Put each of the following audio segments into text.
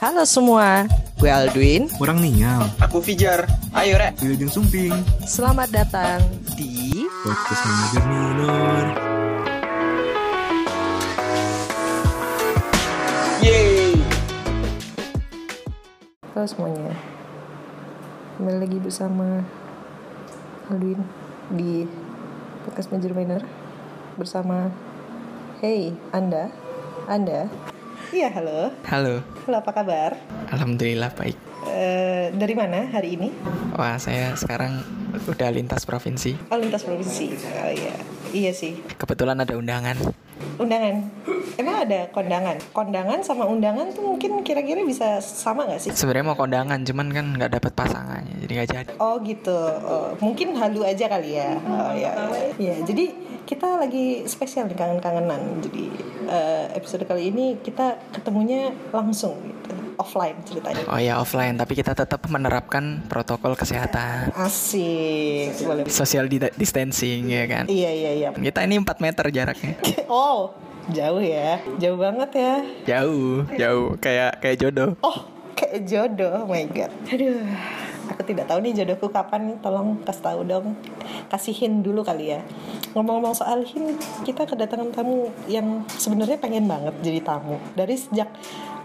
Halo semua, gue Aldwin. Kurang ninyam. Aku Fijar. Ayo, Rek. Wilujeng Sumping. Selamat datang di Podcast Manajer Minor. Yeay. Halo semuanya. Kembali lagi bersama Aldwin di podcast Major Minor bersama Hey Anda, Anda. Iya halo. Halo, Halo apa kabar? alhamdulillah baik. Eh, dari mana hari ini? Wah, saya sekarang udah lintas provinsi. Oh lintas provinsi. Oh iya, iya sih. Kebetulan ada undangan. Undangan. Emang ada kondangan? Kondangan sama undangan tuh mungkin kira-kira bisa sama nggak sih? Sebenarnya mau kondangan, cuman kan nggak dapet pasangannya, jadi nggak jadi. Oh gitu. Oh, mungkin halu aja kali ya. Oh ya. Ya, jadi kita lagi spesial nih kangen-kangenan. Jadi eh, episode kali ini kita ketemunya langsung gitu, offline ceritanya. Oh ya offline, tapi kita tetap menerapkan protokol kesehatan, Asik. Boleh. social di- distancing ya kan. Iya iya iya. Kita ini 4 meter jaraknya. Oh, jauh ya. Jauh banget ya. Jauh, jauh kayak kayak jodoh. Oh, kayak jodoh. Oh my god. Aduh. Aku tidak tahu nih jodohku kapan nih. Tolong kasih tahu dong. Kasihin dulu kali ya. Ngomong-ngomong soal hin, kita kedatangan tamu yang sebenarnya pengen banget jadi tamu. Dari sejak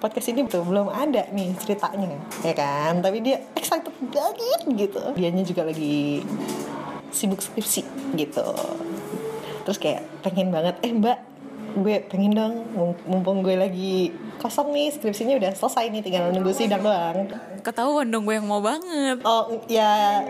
podcast ini tuh belum ada nih ceritanya, ya kan? Tapi dia excited banget gitu. Dianya juga lagi sibuk skripsi gitu. Terus kayak pengen banget, eh mbak, gue pengen dong mum- mumpung gue lagi kosong nih skripsinya udah selesai nih tinggal nunggu sidang doang ketahuan dong gue yang mau banget oh ya,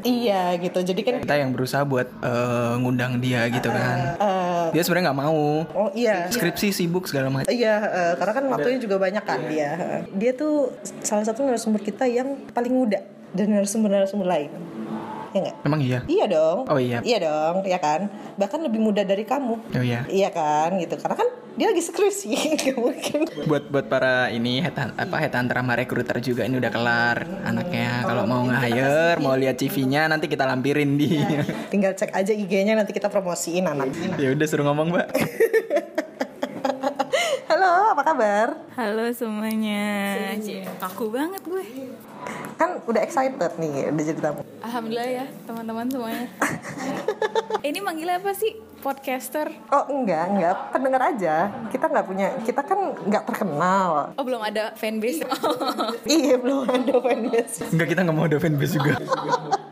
iya gitu jadi kan Kita yang berusaha buat eh, ngundang dia gitu kan. eh, Dia sebenarnya nggak mau. oh iya Skripsi sibuk segala macam. Iya, eh, karena kan waktunya juga banyak kan dia. Dia tuh salah satu narasumber kita yang paling muda dan narasumber-narasumber lain. Ya nggak? Emang iya? Iya dong. Oh iya. Iya dong, ya kan? Bahkan lebih muda dari kamu. Oh iya. Iya kan, gitu. Karena kan dia lagi skripsi, nggak mungkin. buat buat para ini head apa head hunter sama recruiter juga ini udah kelar anaknya kalau mau nge-hire mau lihat CV-nya nanti kita lampirin di Tinggal cek aja IG-nya nanti kita promosiin anak. ya udah suruh ngomong mbak Halo, apa kabar? halo semuanya kaku banget gue Kan udah excited nih udah jadi tamu. alhamdulillah ya teman-teman semuanya ini manggilnya apa sih podcaster Oh enggak, enggak, pendengar aja. Kita nggak punya, kita kan nggak terkenal. oh belum ada fanbase Iya belum ada fanbase. enggak kita nggak mau ada fanbase juga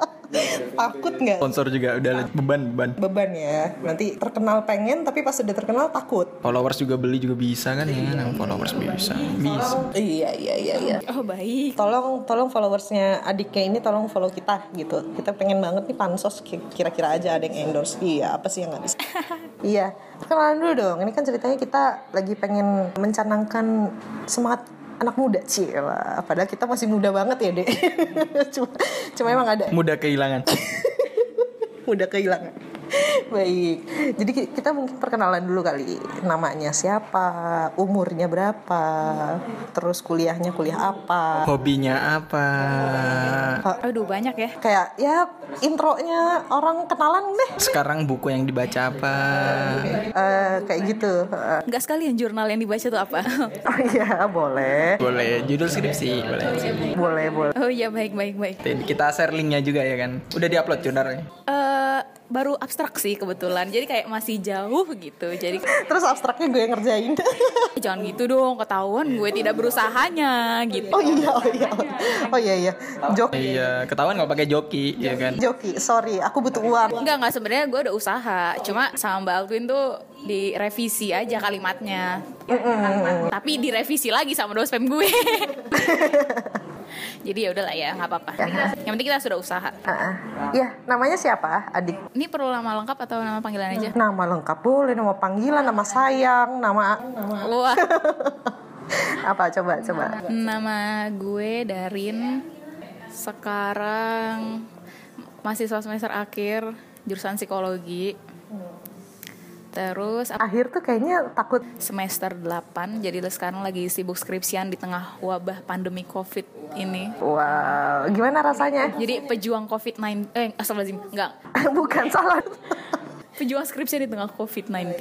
Takut nggak? sponsor juga udah beban beban Beban ya. Nanti terkenal pengen, tapi pas udah terkenal takut. followers juga beli juga bisa kan ya kan followers bisa bisa Iya iya iya iya. oh baik Tolong tolong followersnya adiknya ini tolong follow kita gitu. Kita pengen banget nih pansos ki- kira-kira aja ada yang endorse. Iya apa sih yang nggak bisa? iya. Kenalan dulu dong. Ini kan ceritanya kita lagi pengen mencanangkan semangat anak muda sih. Padahal kita masih muda banget ya dek. cuma cuma emang ada mudah kehilangan udah kehilangan. Baik, jadi ki- kita mungkin perkenalan dulu kali. Namanya siapa, umurnya berapa, terus kuliahnya kuliah apa, hobinya apa? Aduh banyak ya. Kayak ya intronya orang kenalan deh, sekarang buku yang dibaca apa? Eh, kayak gitu. Eh, nggak sekalian jurnal yang dibaca tuh apa? Oh iya boleh, boleh judul skripsi boleh. Boleh boleh. oh iya baik baik baik. Kita share linknya juga ya kan? Udah diupload jurnalnya? Eh, baru abstrak sih kebetulan jadi kayak masih jauh gitu jadi Terus abstraknya gue yang ngerjain. jangan gitu dong ketahuan gue tidak berusahanya gitu oh iya, oh iya, oh iya iya. Joki, iya ketahuan kalau pakai joki ya kan joki. Sorry, aku butuh uang. Enggak, enggak sebenarnya gue udah usaha. Cuma sama Mbak Alvin tuh direvisi aja kalimatnya. Tapi direvisi lagi sama dosen gue. Jadi ya udahlah ya, nggak apa-apa. Yang penting kita sudah usaha. Ah, ah. Iya, namanya siapa, adik? Ini perlu nama lengkap atau nama panggilan aja? Nama lengkap boleh, nama panggilan, nama sayang, nama Wah, apa coba coba. nama gue Darin. Sekarang mahasiswa semester akhir jurusan psikologi. Terus Akhir tuh kayaknya takut. Semester 8 jadi sekarang lagi sibuk skripsian di tengah wabah pandemi covid ini. Wow gimana rasanya? Jadi pejuang covid 9 eh astagfirullahaladzim enggak. Bukan salah. Pejuang skripsi di tengah COVID-19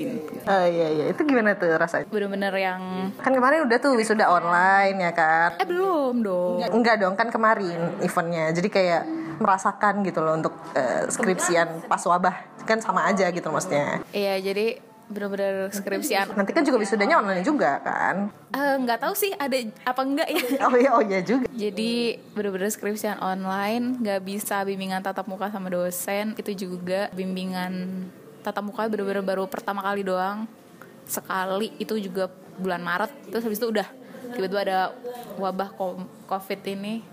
Oh iya iya, itu gimana tuh rasanya? bener-bener yang Kan kemarin udah tuh wisuda online ya kan? eh belum dong. Enggak dong, kan kemarin eventnya. Jadi kayak merasakan gitu loh untuk eh, skripsian pas wabah. Kan sama aja gitu maksudnya. iya jadi bener-bener skripsian Nanti kan juga wisudanya online juga kan? Eh, nggak tahu sih ada apa enggak ya Oh iya, oh iya juga. Jadi bener-bener skripsian online nggak bisa bimbingan tatap muka sama dosen itu juga bimbingan tatap muka bener-bener baru pertama kali doang sekali itu juga bulan Maret terus habis itu udah tiba-tiba ada wabah covid ini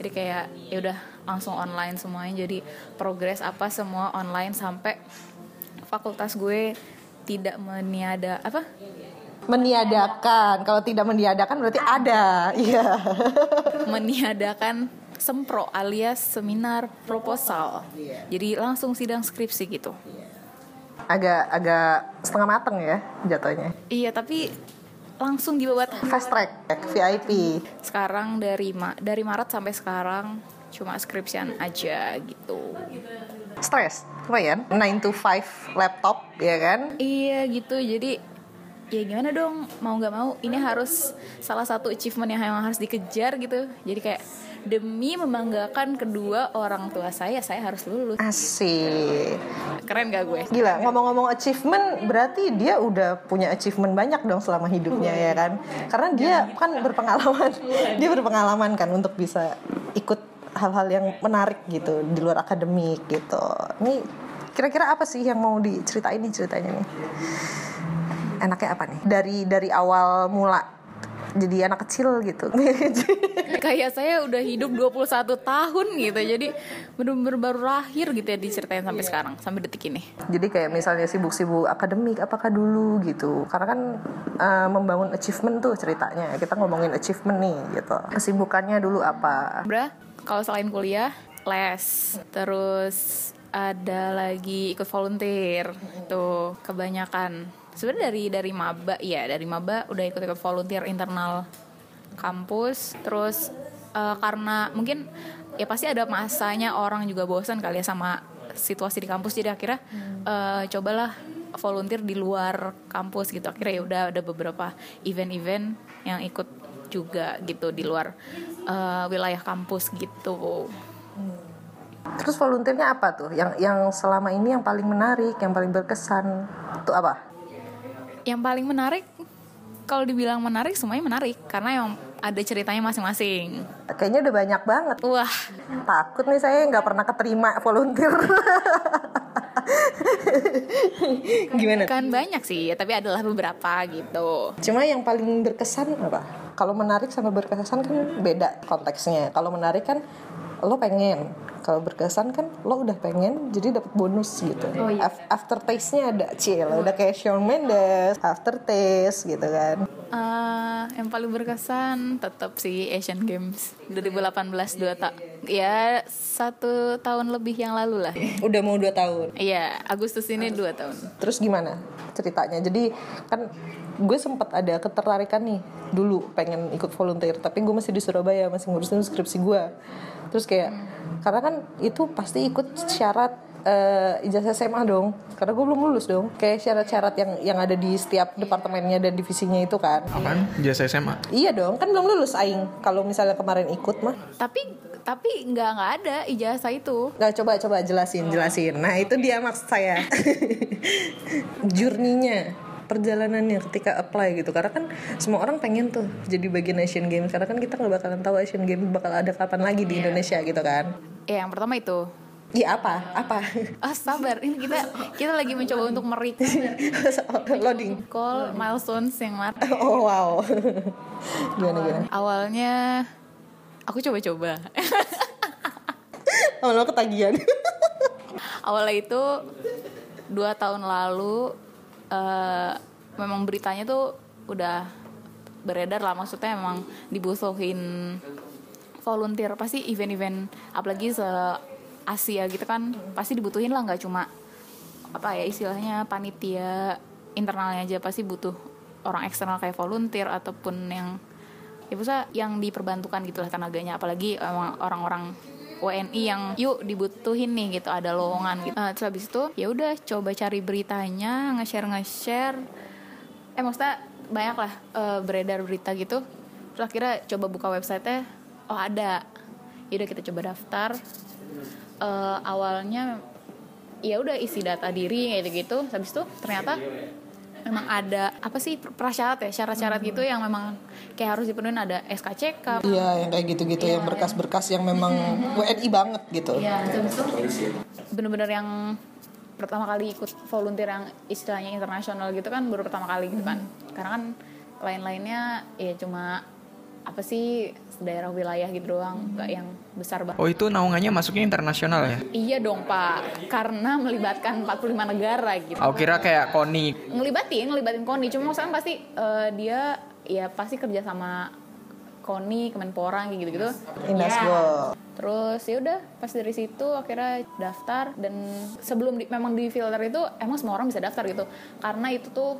jadi kayak ya udah langsung online semuanya jadi progres apa semua online sampai fakultas gue tidak meniada apa Meniadakan. Kalau tidak meniadakan berarti ada. Iya. meniadakan sempro alias seminar proposal. Jadi langsung sidang skripsi gitu. Agak agak setengah mateng ya jatuhnya. Iya, tapi langsung dibuat Fast track, VIP. sekarang dari Ma- dari Maret sampai sekarang cuma skripsian aja gitu. Stres, lumayan. 9 to 5 laptop, ya kan? Iya gitu. Jadi ya gimana dong mau nggak mau ini harus salah satu achievement yang memang harus dikejar gitu. Jadi kayak demi membanggakan kedua orang tua saya saya harus lulus. Asik. Keren gak gue? Gila, ngomong-ngomong achievement, berarti dia udah punya achievement banyak dong selama hidupnya ya kan? Karena dia kan berpengalaman, dia berpengalaman kan untuk bisa ikut hal-hal yang menarik gitu di luar akademik gitu. Ini kira-kira apa sih yang mau diceritain nih ceritanya nih? Enaknya apa nih? Dari dari awal mula jadi anak kecil gitu. kayak saya udah hidup 21 tahun gitu jadi bener-bener baru lahir gitu ya diceritain sampai sekarang sampai detik ini Jadi kayak misalnya sibuk-sibuk akademik apakah dulu gitu. Karena kan uh, membangun achievement tuh ceritanya. Kita ngomongin achievement nih gitu. Kesibukannya dulu apa? Bra kalau selain kuliah les. Terus ada lagi ikut volunteer. Tuh kebanyakan. Sebenarnya dari dari maba ya dari maba udah ikut ikut volunteer internal kampus. Terus eh, karena mungkin ya pasti ada masanya orang juga bosan kali ya sama situasi di kampus. Jadi akhirnya eh, cobalah volunteer di luar kampus gitu. Akhirnya ya udah ada beberapa event-event yang ikut juga gitu di luar eh, wilayah kampus gitu Terus volunteernya apa tuh? Yang yang selama ini yang paling menarik, yang paling berkesan tuh apa? yang paling menarik kalau dibilang menarik semuanya menarik karena yang ada ceritanya masing-masing Kayaknya udah banyak banget. wah Takut nih saya nggak pernah keterima volunteer. Gimana? kan banyak sih tapi adalah beberapa gitu Cuma yang paling berkesan apa? Kalau menarik sama berkesan kan beda konteksnya. Kalau menarik kan lo pengen. Kalau berkesan kan lo udah pengen jadi dapat bonus gitu. Af- After taste-nya ada cil, udah kayak Shawn Mendes, after taste gitu kan. Eh, yang paling berkesan tetap sih Asian Games 2018 dua tak ya satu tahun lebih yang lalu lah Udah mau 2 tahun. iya Agustus ini dua tahun Terus gimana ceritanya? Jadi kan gue sempat ada ketertarikan nih dulu pengen ikut volunteer tapi gue masih di Surabaya masih ngurusin skripsi gue terus kayak karena kan itu pasti ikut syarat eh, ijazah SMA dong karena gue belum lulus dong kayak syarat-syarat yang yang ada di setiap departemennya dan divisinya itu kan Apaan? Jasa SMA? iya dong kan belum lulus aing kalau misalnya kemarin ikut mah tapi tapi nggak nggak ada ijazah itu Nggak coba coba jelasin jelasin. Nah itu dia maksud saya. Journey-nya perjalanannya ketika apply gitu. Karena kan semua orang pengen tuh jadi bagian Asian Games. Karena kan kita nggak bakalan tahu Asian Games bakal ada kapan lagi di Indonesia gitu kan. Ya yang pertama itu. Iya apa? Apa? Ah sabar. Ini kita kita lagi mencoba untuk merik. Loading. Call milestones yang mat oh wow. Gimana gimana? Awalnya aku coba-coba. Awal ketagihan. Awalnya itu dua tahun lalu eh, memang beritanya tuh udah beredar lah maksudnya memang dibutuhin volunteer. Pasti event-event apalagi se Asia gitu kan pasti dibutuhin lah nggak cuma apa ya istilahnya panitia internalnya aja. Pasti butuh orang eksternal kayak volunteer ataupun yang ya bisa yang diperbantukan gitu lah tenaganya. Apalagi emang orang-orang WNI yang yuk dibutuhin nih gitu ada lowongan gitu. Eh, terus habis itu ya udah coba cari beritanya, nge-share nge-share. Eh maksudnya banyak lah eh, beredar berita gitu. Terus akhirnya coba buka websitenya, oh ada. Yaudah kita coba daftar. Eh, awalnya ya udah isi data diri kayak gitu habis itu ternyata memang ada apa sih prasyarat ya syarat-syarat gitu yang memang kayak harus dipenuhin. Ada SKCK Iya, yang kayak gitu-gitu, yang berkas-berkas yang memang WNI banget gitu. ya habis itu bener-bener yang pertama kali ikut volunteer yang istilahnya internasional gitu kan baru pertama kali gitu kan. Karena kan lain-lainnya ya cuma apa sih daerah wilayah gitu doang nggak yang besar banget. Oh itu naungannya masuknya internasional ya? iya dong pak. Karena melibatkan 45 negara gitu. Aku kira kayak koni. ngelibatin ngelibatin koni. Cuma maksudnya pasti eh, dia ya pasti kerja sama koni kemenpora kayak gitu gitu Inasgo. terus ya udah pas dari situ akhirnya daftar. Dan sebelum di, memang di filter itu emang semua orang bisa daftar gitu. Karena itu tuh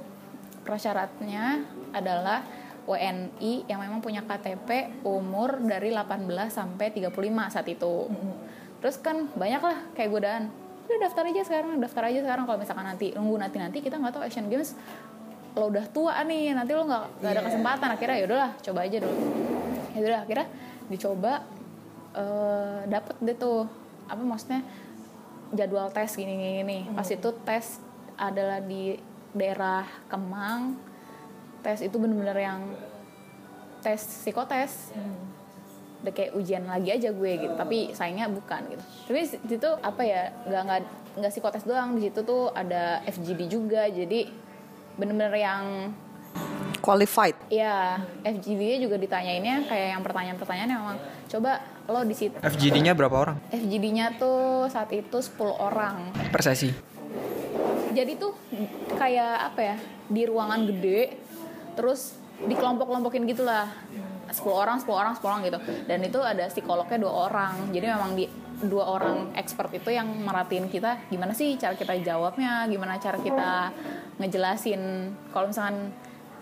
prasyaratnya adalah WNI yang memang punya KTP umur dari 18 sampai 35 saat itu. Terus kan banyak lah kayak godaan. Udah daftar aja sekarang, daftar aja sekarang kalau misalkan nanti nunggu nanti nanti kita nggak tahu Asian Games lo udah tua nih nanti lo nggak nggak ada kesempatan akhirnya ya udahlah coba aja dulu ya udah akhirnya dicoba eh dapet deh tuh apa maksudnya jadwal tes gini gini, gini. pas itu tes adalah di daerah Kemang tes itu bener-bener yang tes psikotes udah kayak ujian lagi aja gue gitu tapi sayangnya bukan gitu tapi di situ apa ya nggak nggak nggak psikotes doang di situ tuh ada FGD juga jadi bener-bener yang Qualified. ya FGD-nya juga ditanyainnya kayak yang pertanyaan-pertanyaan yang memang coba lo di situ FGD-nya berapa orang? FGD-nya tuh saat itu 10 orang Per sesi. jadi tuh kayak apa ya di ruangan gede terus dikelompok-kelompokin gitulah. 10 orang 10 orang 10 orang gitu. Dan itu ada psikolognya dua orang. Jadi memang di dua orang expert itu yang merhatiin kita gimana sih cara kita jawabnya gimana cara kita ngejelasin. Kalau misalkan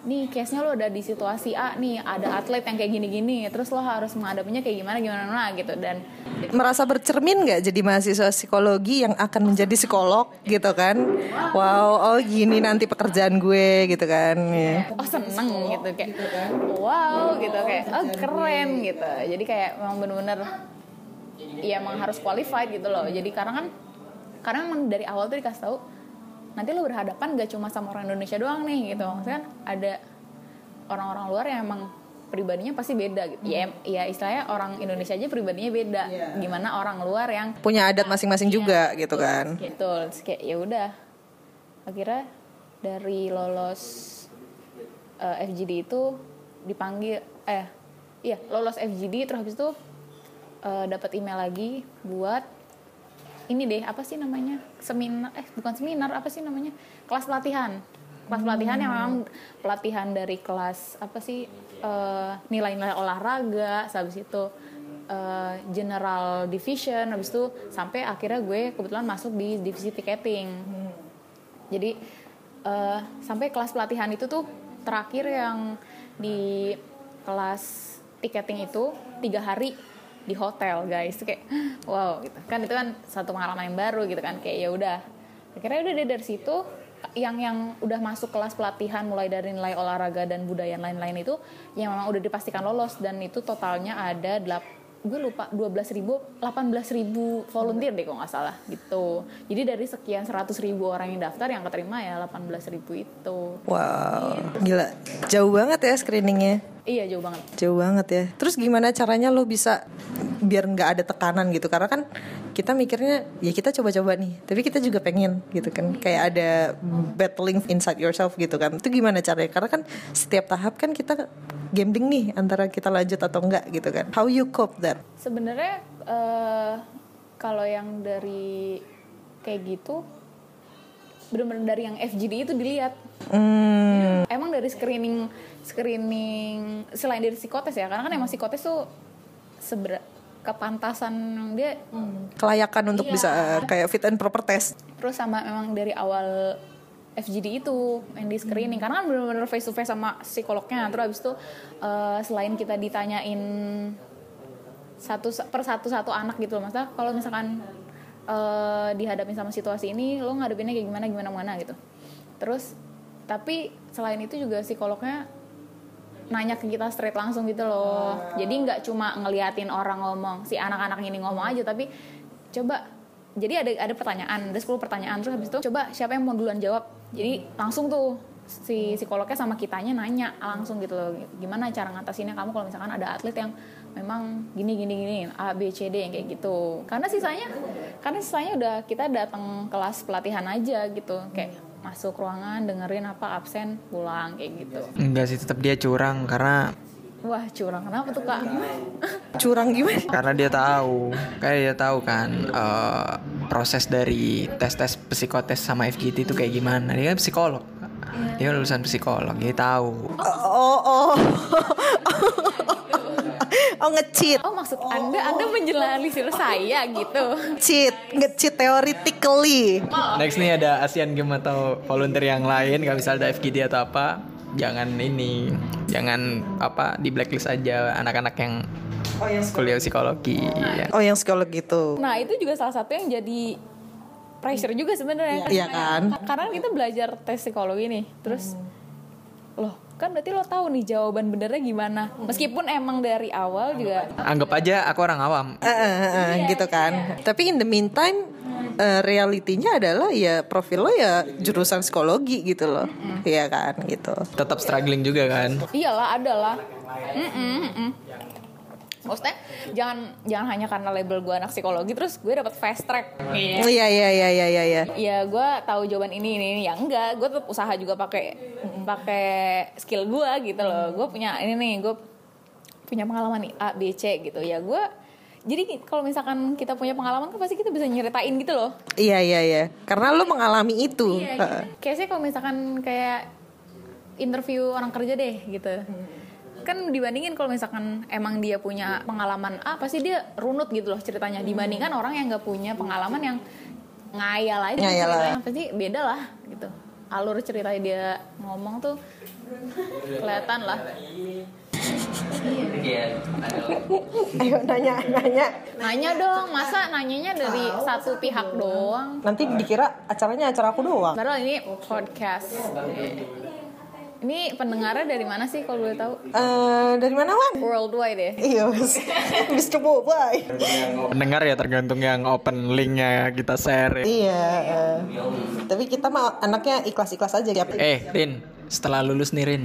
nih case-nya lo ada di situasi A nih ada atlet yang kayak gini-gini terus lo harus menghadapinya kayak gimana gimana gitu dan Merasa bercermin nggak jadi mahasiswa psikologi yang akan menjadi psikolog gitu kan? Wow, oh gini nanti pekerjaan gue gitu kan? Ya. oh seneng gitu kayak wow gitu kayak oh keren gitu jadi kayak memang bener-bener ya emang harus qualified gitu loh jadi karena kan karena emang dari awal tuh dikasih tahu nanti lo berhadapan gak cuma sama orang Indonesia doang nih gitu. Maksudnya kan ada orang-orang luar yang emang pribadinya pasti beda gitu. Ya em- ya istilahnya orang Indonesia aja pribadinya beda. Gimana orang luar yang Punya adat masing-masing juga gitu kan? gitu Terus kayak ya udah. Akhirnya dari lolos eh, FGD itu dipanggil eh iya lolos FGD terus habis itu eh, dapat email lagi buat ini deh apa sih namanya? Seminar eh bukan seminar apa sih namanya? Kelas pelatihan. Kelas pelatihan yang memang pelatihan dari kelas apa sih eh, nilai-nilai olahraga habis itu eh, general division habis itu sampai akhirnya gue kebetulan masuk di divisi ticketing. Jadi eh, sampai kelas pelatihan itu tuh terakhir yang di kelas tiketing itu tiga hari di hotel guys. Kayak wow gitu. Kan itu kan satu pengalaman yang baru gitu kan. Kayak ya udah. Akhirnya udah dari situ yang yang udah masuk kelas pelatihan mulai dari nilai olahraga dan budaya lain-lain itu yang memang udah dipastikan lolos. Dan itu totalnya ada delap gue lupa 12 ribu 18 ribu volunteer deh kalau nggak salah gitu jadi dari sekian 100 ribu orang yang daftar yang keterima ya 18 ribu itu Wow, gila. Jauh banget ya screeningnya. iya jauh banget Jauh banget ya. Terus gimana caranya lo bisa biar nggak ada tekanan gitu? Karena kan kita mikirnya ya kita coba-coba nih, tapi kita juga pengen gitu kan. Kayak ada battling inside yourself gitu kan. Itu gimana caranya? Karena kan setiap tahap kan kita gambling nih antara kita lanjut atau enggak gitu kan. How you cope that? sebenarnya eh, kalau yang dari kayak gitu bener-bener dari yang FGD itu dilihat Hmm, emang dari screening screening selain dari psikotes ya karena kan emang psikotes tuh seber kepantasan dia kelayakan untuk Iya. bisa uh, kayak fit and proper test. terus sama memang dari awal FGD itu yang di screening. Karena kan bener-bener face to face sama psikolognya. Terus habis itu eh, selain kita ditanyain satu per satu satu anak gitu loh maksudnya kalau misalkan eh dihadapin sama situasi ini lo ngadepinnya kayak gimana gimana gimana gitu. Terus tapi selain itu juga psikolognya nanya ke kita straight langsung gitu loh. Jadi nggak cuma ngeliatin orang ngomong si anak-anak ini ngomong aja tapi coba jadi ada ada pertanyaan ada 10 pertanyaan. Terus habis itu coba siapa yang mau duluan jawab jadi langsung tuh si psikolognya sama kitanya nanya langsung gitu loh gimana cara ngatasinnya kamu kalau misalkan ada atlet yang memang gini gini gini A B C D yang kayak gitu. Karena sisanya karena sisanya udah kita datang kelas pelatihan aja gitu. Kayak masuk ruangan dengerin apa absen pulang kayak gitu. Enggak sih tetap dia curang karena wah curang. Kenapa tuh kak? Curang. Gimana? karena dia tahu. Kayak dia tahu kan eh, proses dari tes tes psikotes sama FGT itu kayak gimana. Dia kan psikolog dia lulusan psikolog dia tahu. Oh, oh. oh. Nge-cheat. oh maksud anda anda menjelaskan saya gitu. Cheat, nge-cheat theoretically. next nih ada Asian Game atau volunteer yang lain kalau misal ada FGD atau apa jangan ini jangan apa di blacklist aja anak-anak yang kuliah psikologi ya. Oh yang psikolog gitu. nah itu juga salah satu yang jadi pressure juga sebenarnya Iya kan? karena kita belajar tes psikologi nih terus loh kan berarti lo tahu nih jawaban benernya gimana meskipun emang dari awal juga anggap aja aku orang awam Eh, eh, eh, eh, gitu kan. Tapi in the meantime eh, realitinya adalah ya profil lo ya jurusan psikologi gitu loh. Iya kan gitu. tetap struggling juga kan iyalah adalah Mm-mm, mm-mm. maksudnya jangan jangan hanya karena label gue anak psikologi terus gue dapat fast track Oh iya iya iya iya iya. iya. ya gue tahu jawaban ini ini, ini. ya enggak gue tetap usaha juga pakai pakai skill gue gitu loh gue punya ini nih gue punya pengalaman nih A B C gitu ya gue jadi kalau misalkan kita punya pengalaman kan pasti kita bisa nyeritain gitu loh Iya iya iya. Karena lo mengalami itu. Heeh. Kayaknya kalau misalkan kayak interview orang kerja deh gitu. Kan dibandingin kalau misalkan emang dia punya pengalaman A pasti dia runut gitu loh ceritanya dibandingkan orang yang nggak punya pengalaman yang ngayal aja Ngayal ceritanya. pasti beda lah gitu. Alur ceritanya dia ngomong tuh kelihatan lah. Ayo nanya nanya. Nanya dong, masa nanyanya dari satu pihak doang? Nanti dikira acaranya acara aku doang. Padahal ini podcast. Ini pendengarnya dari mana sih kalau boleh tahu? Eh dari mana Wan? Worldwide ya? Iya, Mas. Mr. Bobai. pendengar ya tergantung yang open linknya kita share ya. Iya. eh. Tapi kita mah anaknya ikhlas-ikhlas aja ya. eh Rin setelah lulus nih Rin?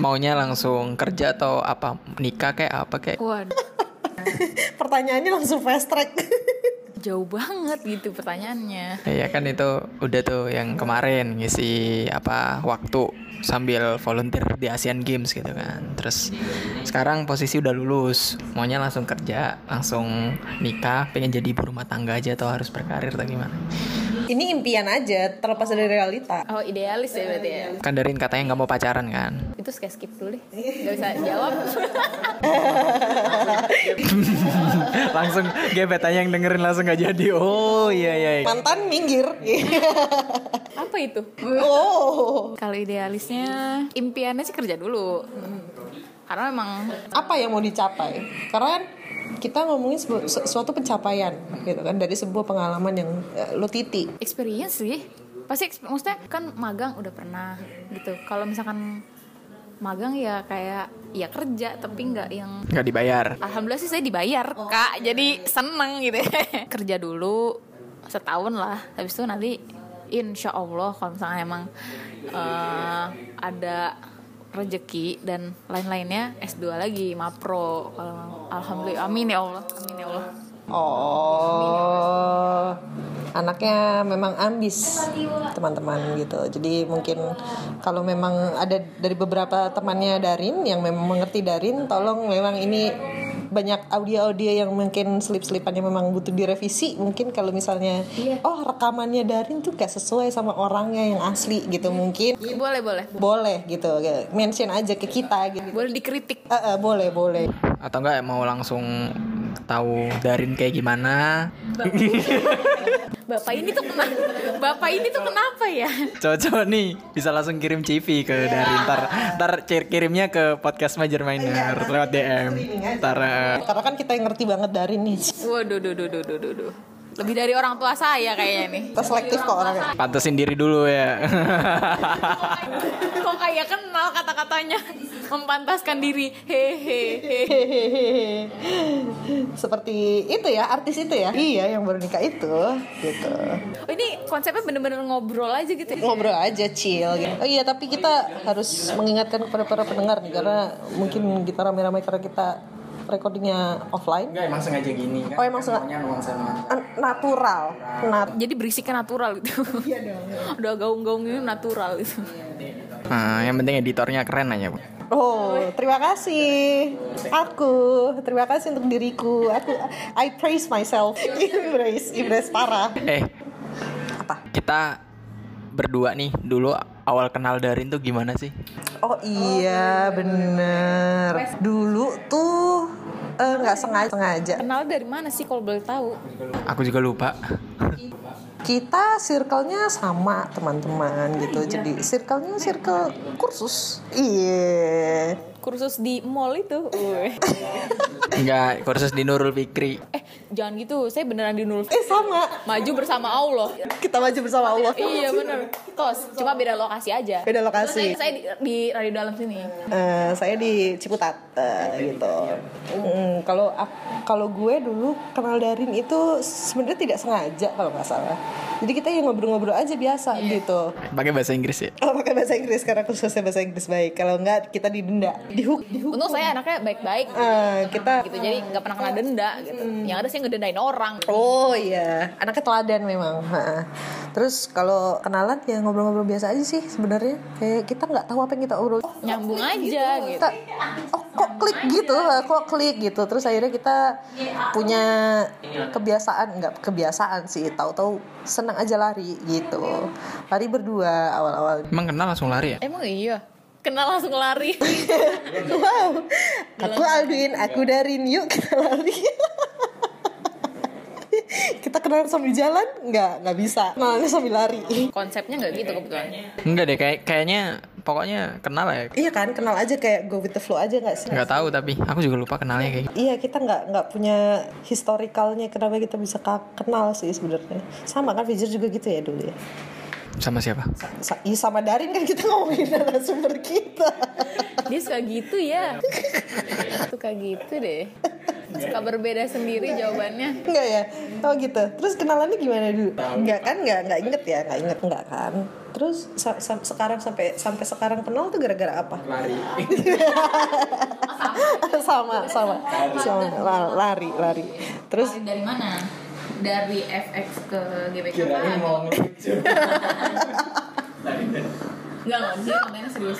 Maunya langsung kerja atau apa? Nikah kayak apa kayak? Waduh, Pertanyaannya langsung fast track. jauh banget gitu pertanyaannya. Iya kan itu udah tuh yang kemarin ngisi apa waktu sambil volunteer di Asian Games gitu kan. Terus sekarang posisi udah lulus, maunya langsung kerja, langsung nikah, pengen jadi ibu rumah tangga aja atau harus berkarir atau gimana? Ini impian aja, terlepas dari realita. Oh idealis ya berarti ya? Kan Darin katanya nggak mau pacaran kan? Itu kayak skip dulu deh, gak bisa jawab. langsung gebetannya yang dengerin langsung gak jadi. Oh iya iya. iya. Mantan minggir. Apa itu? oh. Kalau idealisnya, impiannya sih kerja dulu. Karena memang Apa yang mau dicapai? Karena kan kita ngomongin sebu- su- suatu pencapaian gitu kan dari sebuah pengalaman yang eh, lo titi. experience sih. Pasti maksudnya kan magang udah pernah gitu. Kalau misalkan magang ya kayak ya kerja tapi nggak yang Nggak dibayar. Alhamdulillah sih saya dibayar kak, jadi seneng gitu. Kerja dulu setahun lah, habis itu nanti insya Allah kalau misalnya emang eh, ada rezeki dan lain-lainnya. S2 lagi mapro. Alhamdulillah. Amin ya Allah. Amin ya Allah. Oh, anaknya memang ambis teman-teman gitu. Jadi mungkin kalau memang ada dari beberapa temannya Darin yang memang mengerti Darin, tolong memang ini banyak audio-audio yang mungkin slip-slipannya memang butuh direvisi. Mungkin kalau misalnya, oh rekamannya Darin tuh gak sesuai sama orangnya yang asli gitu mungkin. boleh boleh Boleh gitu, mention aja ke kita gitu. boleh dikritik Eh, eh, boleh, boleh. Atau enggak mau langsung tahu Darin kayak gimana? Bapak ini tuh kenapa? Bapak ini tuh kenapa ya? Cowok-cowok nih bisa langsung kirim CV ke dari ntar ntar cir- kirimnya ke podcast Major Minor lewat DM. Ntar eh, Karena kan kita yang ngerti banget dari nih. Waduh, duh, duh, duh, duh, duh, duh. Lebih dari orang tua saya kayaknya nih. Kita selektif kok orangnya. pantesin diri dulu ya. Kok kayak kenal kata-katanya mempantaskan diri. Hehehe. Seperti itu ya, artis itu ya. Iya, yang baru nikah itu, gitu. Oh, ini konsepnya bener-bener ngobrol aja gitu. ya? Ngobrol aja chill gitu. Oh iya, tapi kita harus mengingatkan kepada para pendengar nih karena mungkin kita rame-rame karena kita recordingnya offline. Enggak emang sengaja gini kan. Oh, emang sengaja. Nuansa. An- Natural. Nat Jadi berisiknya natural gitu. Iya dong. Udah gaung-gaung ini natural gitu. Nah, yang penting editornya keren aja, Bu. Oh, terima kasih. Aku, terima kasih untuk diriku. Aku I praise myself. Embrace, embrace parah. Eh, Apa? kita berdua nih dulu awal kenal Darin tuh gimana sih? Oh iya, bener. Dulu tuh eh, nggak sengaja sengaja. Kenal dari mana sih kalau boleh tahu? Aku juga lupa. Kita circle-nya sama teman-teman gitu. Jadi circle-nya circle kursus. Iya. Kursus di mall itu. Enggak, kursus di Nurul Fikri. eh, jangan gitu. Saya beneran di Nurul. Eh sama. Maju bersama Allah. Kita maju bersama Allah. iya bener. Tos, cuma beda lokasi aja. Beda lokasi. Saya di, di radio dalam sini. Eh, saya di Ciputat eh, gitu. Mm, kalau kalau gue dulu kenal Darin itu sebenarnya tidak sengaja kalau nggak salah. Jadi kita yang ngobrol-ngobrol aja biasa gitu. Pakai bahasa Inggris ya. Oh pakai bahasa Inggris karena khususnya bahasa Inggris baik. Kalau nggak kita didenda, dihuk, dihuk. Untung saya anaknya baik-baik. Eh, kita gitu jadi nggak pernah kena denda gitu yang ada sih ngedendain orang Oh iya, anaknya teladan memang. Ha. Terus kalau kenalan ya ngobrol-ngobrol biasa aja sih sebenarnya. Kayak kita nggak tahu apa yang kita obrol. nyambung aja gitu Kita, oh kok klik gitu, kok klik gitu. Terus akhirnya kita punya kebiasaan, nggak kebiasaan sih. Tahu-tahu senang aja lari gitu. Lari berdua awal-awal. Emang kenal langsung lari ya? emang iya kenal langsung lari Wow, aku Alvin, aku Darin, yuk kita lari. kita kenal sambil jalan nggak nggak bisa kenalnya sambil lari konsepnya nggak gitu kebetulan Enggak deh, kayak kayaknya pokoknya kenal ya. iya kan kenal aja kayak go with the flow aja nggak sih Enggak tahu tapi aku juga lupa kenalnya kayak gitu. Iya kita nggak nggak punya historikalnya kenapa kita bisa kenal sih sebenarnya sama kan Fajar juga gitu ya dulu ya Sama siapa? Sa- iya sama Darin kan kita ngomongin narasumber kita dia suka gitu ya suka gitu deh suka berbeda sendiri jawabannya. Enggak ya? Oh gitu. Terus kenalannya gimana dulu? Enggak kan? Nggak nggak inget ya? Nggak inget nggak kan? Terus sa- sa- sekarang sampai sampai sekarang kenal tuh gara-gara apa? Lari. sama sama. Sama. La- lari lari. Terus? Dari mana? Dari FX ke GBK Enggak, enggak, dia kontennya serius.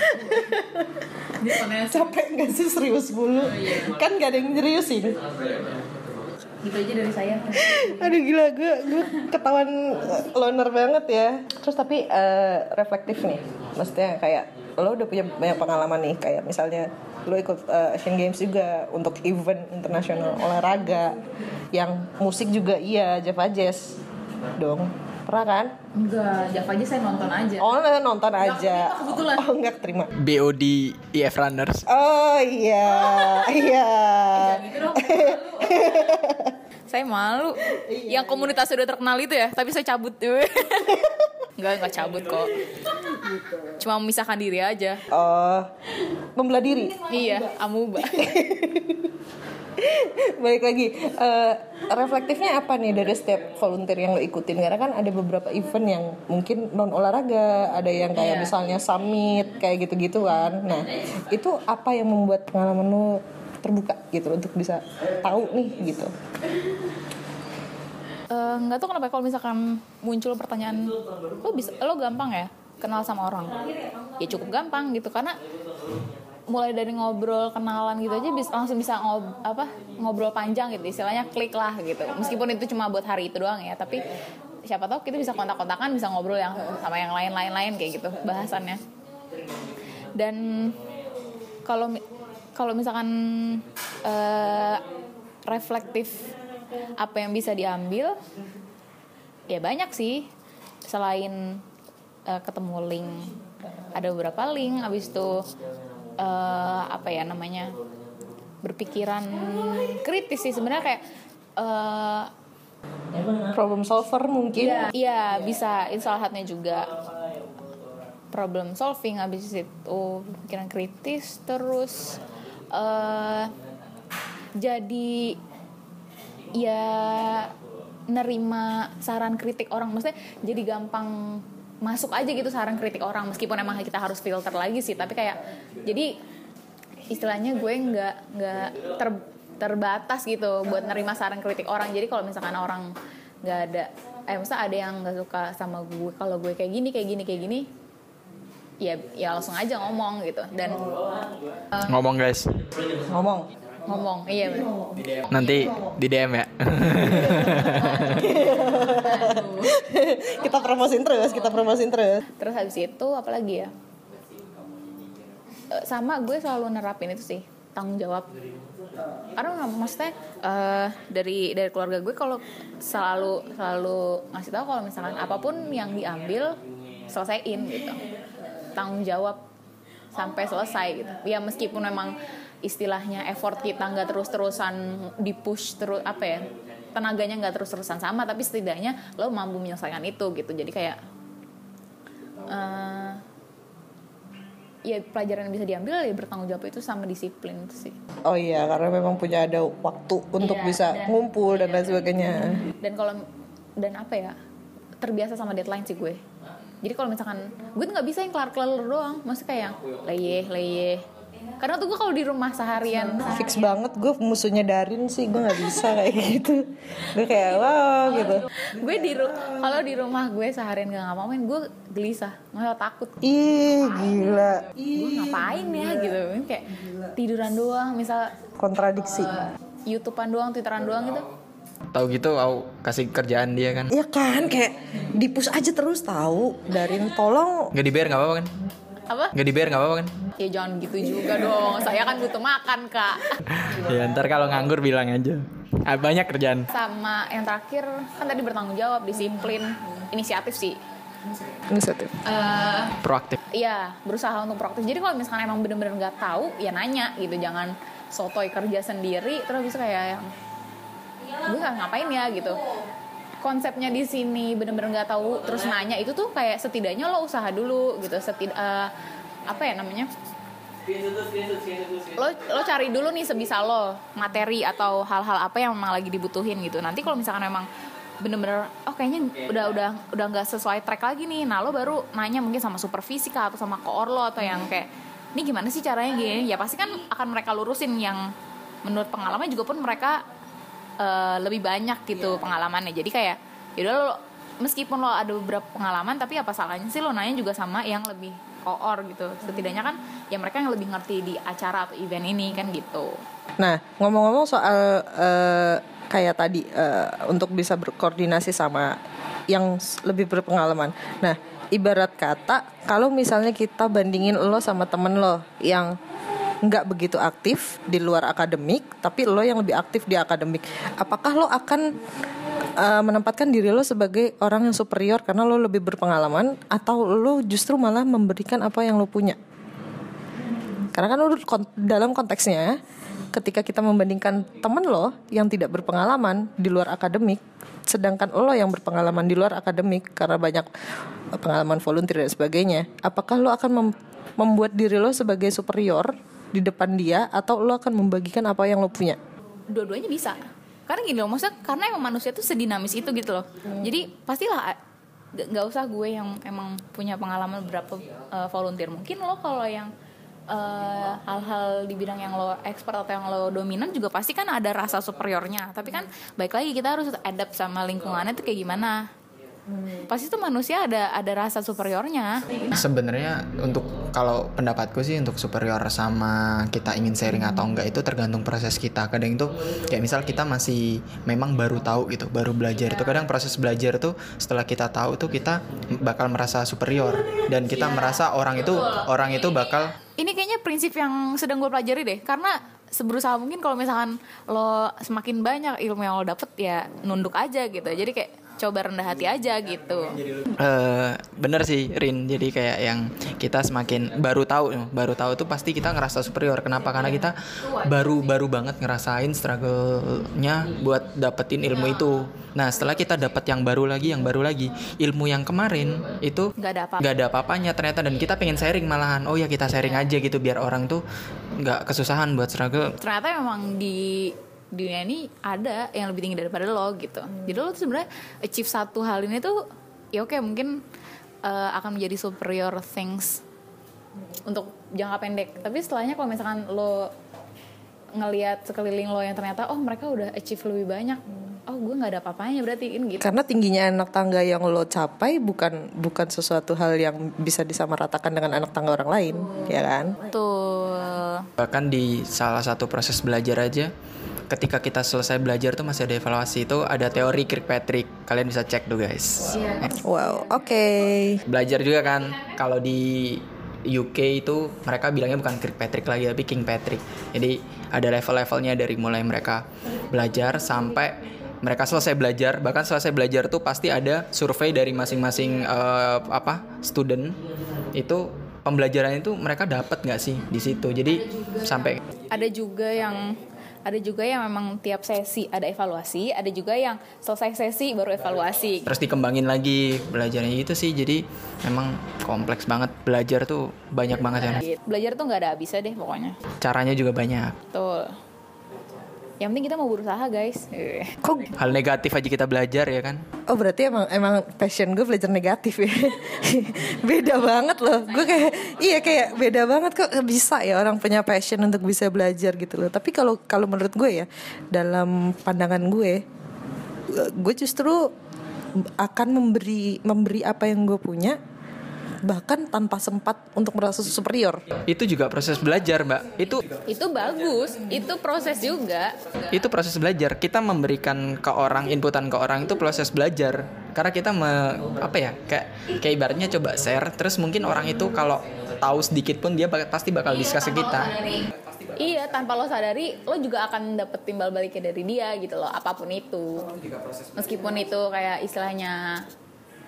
Dia kontennya serius. Capek nggak sih serius mulu? Kan gak ada yang seriusin. Gitu aja dari saya. Aduh gila gue gue ketahuan eh, loner banget ya. Terus tapi eh, reflektif nih. Maksudnya kayak lo udah punya banyak pengalaman nih. Kayak misalnya lo ikut eh, Asian Games juga untuk event internasional olahraga. Yang musik juga iya Java Jazz dong pernah kan? Enggak, Java aja saya nonton aja Oh nonton aja. keterima kebetulan. Oh nggak terima. BOD IF Runners. Oh iya iya. Saya malu Yang komunitas sudah terkenal itu ya Tapi saya cabut Enggak, enggak cabut kok Cuma memisahkan diri aja Oh membelah diri. Iya, amuba Balik lagi, eh, reflektifnya apa nih dari setiap volunteer yang lo ikutin? Karena kan ada beberapa event yang mungkin non olahraga, ada yang kayak Iya. misalnya summit kayak gitu-gitu kan. Nah, itu apa yang membuat pengalaman lo terbuka gitu untuk bisa tahu nih gitu. Eh, nggak tahu kenapa kalau misalkan muncul pertanyaan lo bisa lo gampang ya kenal sama orang? Ya cukup gampang gitu karena mulai dari ngobrol kenalan gitu aja bisa langsung bisa ngob apa ngobrol panjang gitu istilahnya klik lah gitu. Meskipun itu cuma buat hari itu doang ya tapi siapa tahu kita bisa kontak-kontakan bisa ngobrol yang sama yang lain-lain lain kayak gitu bahasannya. Dan kalau kalau misalkan eh, reflektif apa yang bisa diambil ya banyak sih. Selain eh, ketemu link ada beberapa link abis itu eh, apa ya namanya berpikiran kritis sih sebenarnya kayak eh, problem solver mungkin. Iya bisa. Itu salah satunya juga. Problem solving habis itu pikiran kritis terus eh jadi ya nerima saran kritik orang. Maksudnya jadi gampang masuk aja gitu saran kritik orang meskipun emang kita harus filter lagi sih. Tapi kayak jadi istilahnya gue nggak nggak ter- terbatas gitu buat nerima saran kritik orang. Jadi kalau misalkan orang nggak ada eh masa ada yang nggak suka sama gue kalau gue kayak gini kayak gini kayak gini ya ya langsung aja ngomong gitu dan Ngomong guys. ngomong ngomong iya bener. Nanti di DM ya. kita promosin terus kita promosin terus terus habis itu apalagi ya Eh, sama gue selalu nerapin itu sih tanggung jawab karena nggak maksudnya eh, dari dari keluarga gue kalau selalu selalu ngasih tahu kalau misalkan apa pun yang diambil selesaiin gitu tanggung jawab sampai selesai gitu. Ya meskipun memang istilahnya effort kita nggak terus terusan di push terus apa ya tenaganya nggak terus terusan sama tapi setidaknya lo mampu menyelesaikan itu gitu. Jadi kayak eh, ya pelajaran yang bisa diambil ya bertanggung jawab itu sama disiplin sih. Oh iya karena memang punya ada waktu untuk Iya, bisa dan- ngumpul dan lain sebagainya. dan kalau dan apa ya terbiasa sama deadline sih gue jadi kalau misalkan gue tuh nggak bisa yang kelar kelar doang. Maksudnya kayak yang leyeh leyeh. Karena tuh gue kalau di rumah seharian. Fix banget gue musuhnya Darin sih gue nggak bisa kayak gitu. Gue kayak wow gitu. Gue di kalau di rumah gue seharian gak ngapa-ngapain gue gelisah. Malah takut. Ih gila. Gue ngapain ya gitu. Kayak tiduran doang misal kontradiksi. Youtubean doang twitteran doang gitu Tahu gitu aku kasih kerjaan dia kan. Iya kan kayak dipus aja terus tahu Darin tolong Nggak dibayar nggak apa-apa kan? apa Nggak dibayar nggak apa-apa kan? ya jangan gitu juga dong saya kan butuh makan kak Ya ntar kalau nganggur bilang aja. Ah, banyak kerjaan. sama yang terakhir kan tadi bertanggung jawab disiplin inisiatif sih inisiatif Eh, Proaktif. Iya, berusaha untuk proaktif. Jadi kalau misalkan emang bener-bener nggak tahu, ya nanya gitu. Jangan sotoy kerja sendiri, terus bisa kayak yang gue nggak ngapain ya gitu. Konsepnya di sini bener-bener nggak tahu, terus nanya itu tuh kayak setidaknya lo usaha dulu gitu. Setid eh, apa ya namanya? Lo lo cari dulu nih sebisa lo materi atau hal-hal apa yang memang lagi dibutuhin gitu. Nanti kalau misalkan emang bener-bener oh kayaknya udah udah udah nggak sesuai track lagi nih nah lo baru nanya mungkin sama supervisi kah atau sama koor lo atau yang kayak ini gimana sih caranya gini ya pasti kan akan mereka lurusin yang menurut pengalaman juga pun mereka eh, lebih banyak gitu pengalamannya. Jadi kayak yaudah lo meskipun lo ada beberapa pengalaman tapi apa salahnya sih lo nanya juga sama yang lebih koor gitu. Setidaknya kan ya mereka yang lebih ngerti di acara atau event ini kan gitu. Nah, ngomong-ngomong soal eh, kayak tadi eh, untuk bisa berkoordinasi sama yang lebih berpengalaman. Nah, ibarat kata kalau misalnya kita bandingin lo sama temen lo yang nggak begitu aktif di luar akademik, tapi lo yang lebih aktif di akademik, apakah lo akan eh, menempatkan diri lo sebagai orang yang superior karena lo lebih berpengalaman, atau lo justru malah memberikan apa yang lo punya? Karena kan udah kon- dalam konteksnya ketika kita membandingkan temen lo yang tidak berpengalaman di luar akademik sedangkan lo yang berpengalaman di luar akademik karena banyak eh, pengalaman volunteer dan sebagainya apakah lo akan mem- membuat diri lo sebagai superior di depan dia atau lo akan membagikan apa yang lo punya? Dua-duanya bisa. Karena gini loh maksudnya karena emang manusia tuh sedinamis itu gitu loh. Jadi pastilah g- nggak usah gue yang emang punya pengalaman berapa eh, volunteer. Mungkin lo kalau yang eh, hal-hal di bidang yang lo expert atau yang lo dominan juga pasti kan ada rasa superiornya. Tapi kan baik lagi kita harus adapt sama lingkungannya tuh kayak gimana pasti tuh manusia ada ada rasa superiornya. Sebenarnya untuk kalau pendapatku sih untuk superior sama kita ingin sharing atau enggak itu tergantung proses kita. Kadang itu kayak misal kita masih memang baru tahu gitu, baru belajar itu. Kadang proses belajar tuh setelah kita tahu tuh kita bakal merasa superior. Dan kita merasa orang itu orang itu bakal ini kayaknya prinsip yang sedang gue pelajari deh. Karena seberusaha mungkin kalau misalkan lo semakin banyak ilmu yang lo dapet ya nunduk aja gitu. Jadi kayak coba rendah hati aja gitu. Eh bener sih Rin. Jadi kayak yang kita semakin baru tahu baru tahu tuh pasti kita ngerasa superior. Kenapa? Karena kita baru baru banget ngerasain struggle-nya buat dapetin ilmu itu. Nah setelah kita dapat yang baru lagi yang baru lagi ilmu yang kemarin itu nggak ada apa nggak ada apa-apanya ternyata. Dan kita pengen sharing malahan oh ya kita sharing aja gitu biar orang tuh nggak kesusahan buat struggle. Ternyata memang di dunia ini ada yang lebih tinggi daripada lo gitu. Jadi lo tuh sebenarnya achieve satu hal ini tuh ya oke mungkin eh, akan menjadi superior things untuk jangka pendek. Tapi setelahnya kalau misalkan lo ngelihat sekeliling lo yang ternyata oh mereka udah achieve lebih banyak oh gue nggak ada apa-apanya berarti kan gitu. Karena tingginya anak tangga yang lo capai bukan bukan sesuatu hal yang bisa disamaratakan dengan anak tangga orang lain, ya kan? tuh bahkan di salah satu proses belajar aja ketika kita selesai belajar tuh masih ada evaluasi. Itu ada teori Kirkpatrick. Kalian bisa cek tuh guys. Wow, oke. belajar juga kan kalau di UK itu mereka bilangnya bukan Kirkpatrick lagi tapi King Patrick. Jadi ada level-levelnya dari mulai mereka belajar sampai mereka selesai belajar. Bahkan selesai belajar tuh pasti ada survei dari masing-masing eh, apa student. Itu pembelajaran itu mereka dapat nggak sih di situ? Jadi sampai ada juga yang ada juga yang memang tiap sesi ada evaluasi ada juga yang selesai sesi baru evaluasi. Terus dikembangin lagi belajarnya gitu sih jadi memang kompleks banget. Belajar tuh banyak banget ya belajar tuh nggak ada habisnya deh pokoknya. Caranya juga banyak. Betul yang penting kita mau berusaha guys. Eh. Kok hal negatif aja kita belajar ya kan? Oh berarti emang emang passion gue belajar negatif ya? Beda banget loh. Gue kayak Iya kayak beda banget kok. Bisa ya orang punya passion untuk bisa belajar gitu loh. Tapi kalau kalau menurut gue ya Dalam pandangan gue Gue justru akan memberi memberi apa yang gue punya Bahkan tanpa sempat untuk merasa superior. Itu juga proses belajar mbak. Itu itu bagus. Itu proses juga. Itu proses belajar. Kita memberikan ke orang inputan ke orang itu proses belajar. Karena kita me, apa ya kayak kayak ibaratnya coba share. Terus mungkin orang itu kalau tahu sedikit pun dia pasti bakal discuss ke kita. Iya tanpa lo sadari lo juga akan dapet timbal baliknya dari dia gitu loh apa pun itu. Meskipun itu kayak istilahnya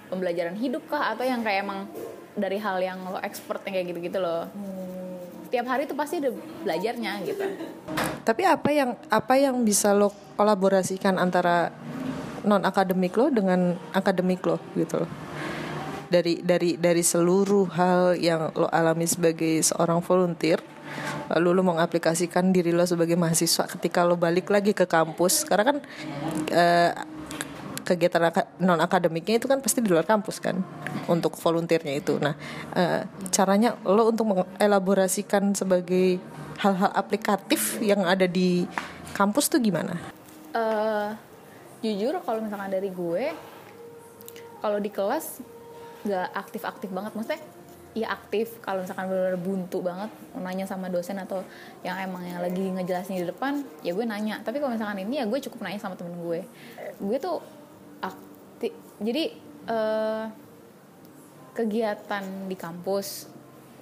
pembelajaran hidup kah? Atau yang kayak emang dari hal yang lo expert yang kayak gitu-gitu loh? Tiap hari tuh pasti ada belajarnya gitu. Tapi apa yang apa yang bisa lo kolaborasikan antara non akademik lo dengan akademik lo gitu? Loh. Dari dari dari seluruh hal yang lo alami sebagai seorang volunteer lalu lo mengaplikasikan diri lo sebagai mahasiswa ketika lo balik lagi ke kampus. Karena kan eh, kegiatan non akademiknya itu kan pasti di luar kampus kan untuk volunteernya itu. Nah eh, caranya lo untuk mengelaborasikan sebagai hal-hal aplikatif yang ada di kampus tuh gimana? Eh jujur kalau misalkan dari gue kalau di kelas nggak aktif-aktif banget. Maksudnya ya aktif. Kalau misalkan benar buntu banget nanya sama dosen atau yang emang yang lagi ngejelasin di depan ya gue nanya. Tapi kalau misalkan ini ya gue cukup nanya sama temen gue. Gue tuh aktif jadi eh, kegiatan di kampus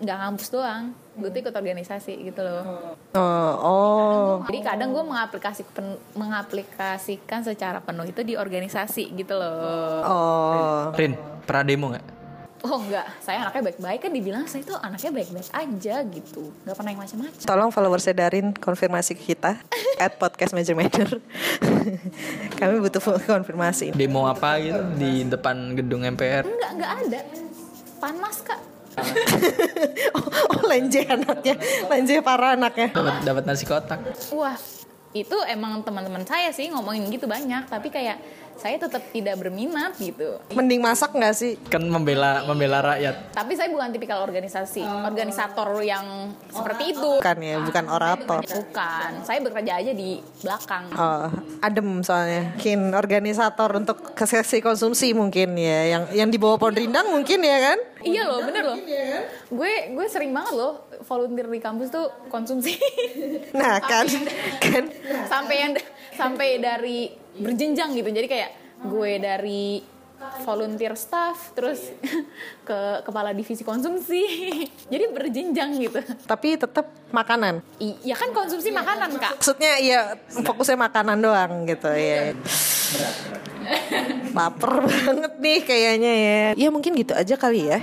nggak kampus doang gue tuh ikut organisasi gitu loh. Oh, oh. jadi kadang gue mengaplikasi pen- mengaplikasikan secara penuh itu di organisasi gitu loh. oh. Rin pernah demo nggak Oh enggak, saya anaknya baik-baik kan dibilang saya tuh anaknya baik-baik aja gitu, nggak pernah yang macam-macam. Tolong followersnya Darin konfirmasi ke kita at podcast Major Major. Kami butuh konfirmasi. demo apa gitu di depan gedung MPR Enggak, enggak ada. Panas kak. oh, oh lenje anaknya, lenje para anaknya. dapat dapat nasi kotak Wah, itu emang teman-teman saya sih ngomongin gitu banyak, tapi kayak saya tetap tidak berminat gitu. Mending masak nggak sih? kan membela membela rakyat Tapi saya bukan tipikal organisasi, organisator yang seperti itu. Bukan ya, bukan orator. Bukan, saya bekerja aja di belakang. Oh, adem soalnya. Mungkin organisator untuk ke sesi konsumsi mungkin ya, yang yang di bawah pohon rindang mungkin ya kan? Iya loh, bener loh. Gue gue sering banget loh volunteer di kampus tuh konsumsi Nah kan, kan. sampai yang sampai dari berjenjang gitu. Jadi kayak gue dari volunteer staff terus ke kepala divisi konsumsi. Jadi berjenjang gitu. Tapi tetap makanan. I- ya kan konsumsi makanan kak. Maksudnya ya fokusnya makanan doang gitu ya. Laper banget nih kayaknya ya. Ya mungkin gitu aja kali ya.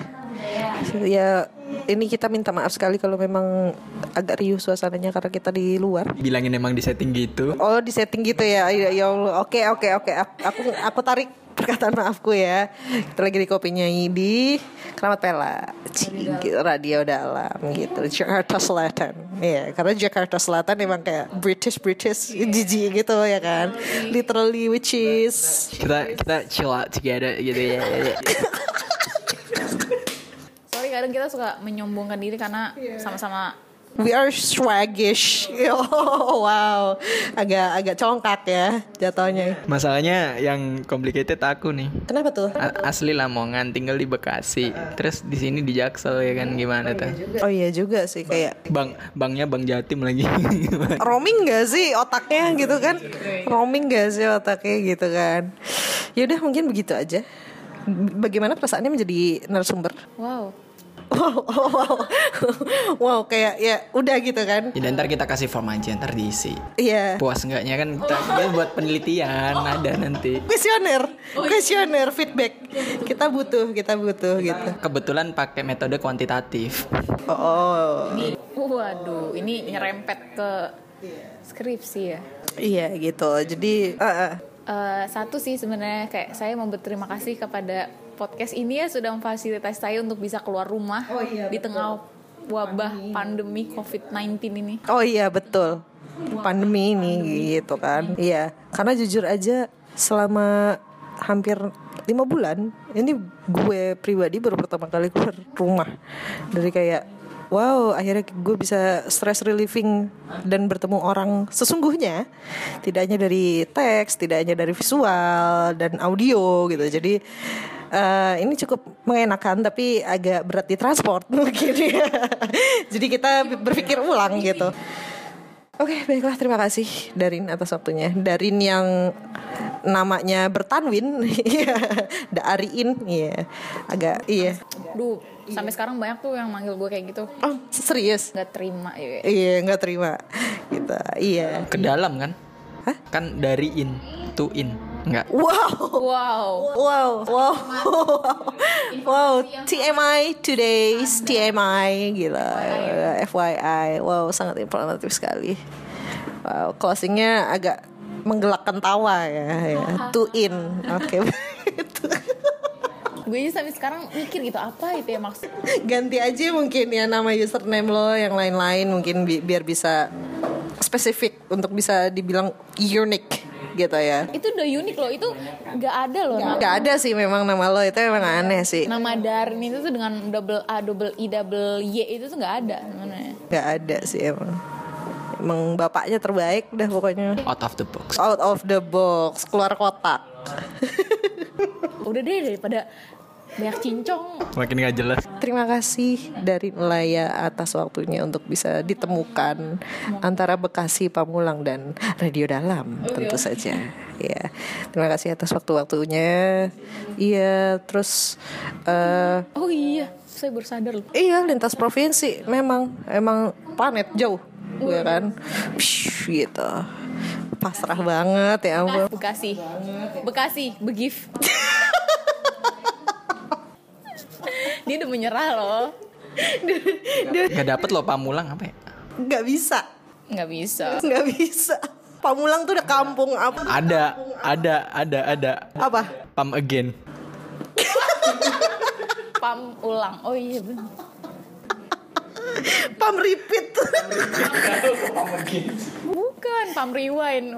Ya ini kita minta maaf sekali kalau memang agak riuh suasananya karena kita di luar. Bilangin emang di setting gitu. Oh di setting gitu ya? Ya, ya Allah. Oke oke oke. Aku aku tarik perkataan maafku ya. Kita lagi di kopinya di Keramat Pela. Cing, Radio Dalam. Gitu. Jakarta Selatan. Iya karena Jakarta Selatan emang kayak British British Jijik gitu ya kan? Literally. Which is Kita kita chill out together gitu ya. Sorry kadang kita suka menyombongkan diri karena sama-sama We are swaggish. Oh wow. Agak agak congkak ya Jatuhnya. Masalahnya yang complicated aku nih. Kenapa tuh? A- Asli Lamongan tinggal di Bekasi. Terus di sini di Jaksel ya kan? Gimana tuh? Oh iya juga sih kayak Bang bangnya Bang Jatim lagi. roaming gak sih otaknya gitu kan? Roaming gak sih otaknya gitu kan? Ya udah mungkin begitu aja. Bagaimana perasaannya menjadi narasumber? Wow wow wow wow, wow kayak ya udah gitu kan Ya ntar kita kasih form aja ntar diisi. iya Puas enggaknya kan kita, kita buat penelitian ada nanti. kuesioner kuesioner feedback kita butuh kita butuh gitu Kebetulan pakai metode kuantitatif. oh, oh. waduh ini nyerempet ke skripsi ya iya gitu jadi ah, ah. Eh, satu sih sebenarnya kayak saya mau berterima kasih kepada podcast ini ya sudah memfasilitasi saya untuk bisa keluar rumah di tengah wabah pandemi. COVID-19 ini. Oh iya betul. Pandemi ini gitu kan. Iya. Karena jujur aja selama hampir lima bulan ini gue pribadi baru pertama kali keluar rumah. Dari kayak wow akhirnya gue bisa stress relieving dan bertemu orang sesungguhnya. Tidak hanya dari teks tidak hanya dari visual dan audio gitu. Jadi eh, ini cukup mengenakan tapi agak berat di transport mungkin ya jadi kita berpikir ulang gitu Oke, baiklah terima kasih Darin atas waktunya. Darin yang namanya bertanwin, iya, Darin, iya, agak iya. Duh, sampai sekarang banyak tuh yang manggil gue kayak gitu. Oh, serius? Nggak terima ya. Iya, nggak terima. Gitu, iya. Ke dalam kan? Hah? Kan dari in to in. Enggak. Wow, Wow. wow, wow, wow. TMI today's TMI, gila. FYI, wow, sangat informatif sekali. Wow, closingnya agak menggelakkan tawa ya, ya. To in, oke. Gue aja sampai sekarang mikir gitu apa itu ya maksud. ganti aja mungkin ya nama username lo yang lain-lain mungkin bi- biar bisa spesifik untuk bisa dibilang unique gitu ya. Itu udah unik loh, itu nggak ada loh. nggak. ada sih memang nama lo itu memang aneh sih. Nama Darin itu tuh dengan double A, double I, double Y itu tuh nggak ada. Sebenarnya. nggak ada sih emang. Emang bapaknya terbaik udah pokoknya. Out of the box. out of the box keluar kotak. Udah deh daripada banyak cincong. Makin gak jelas. Terima kasih dari Nelaya atas waktunya untuk bisa ditemukan antara Bekasi, Pamulang dan Radio Dalam tentu saja. Ya, terima kasih atas waktu-waktunya. Iya, terus eh Oh iya, saya baru sadar loh. iya lintas provinsi memang emang planet jauh, ya kan? Psh, gitu. Pasrah banget ya ampun. Bekasi, Bekasi, begif. Dia udah menyerah loh. Gak dapet loh pamulang apa ya? Nggak bisa, Nggak bisa. nggak bisa. Pamulang tuh udah kampung apa? Ada, ada, ada, ada. Apa? Pam again. Pam ulang. Oh iya benar. Pam repeat. Bukan pam rewind.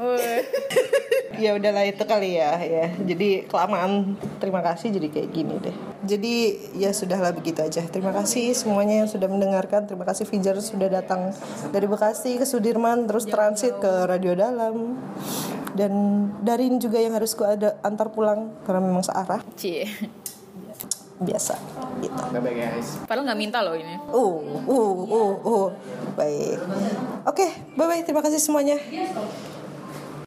Ya udahlah itu kali ya ya. Jadi kelamaan terima kasih jadi kayak gini deh. Jadi ya sudahlah begitu aja. Terima kasih semuanya yang sudah mendengarkan. Terima kasih Fijar sudah datang dari Bekasi ke Sudirman terus transit ke Radio Dalam. Dan Darin juga yang harus ku ada antar pulang karena memang searah. Cie. Biasa gitu. Padahal nggak minta loh ini. uh uh uh uh. Baik. Oke bye bye terima kasih semuanya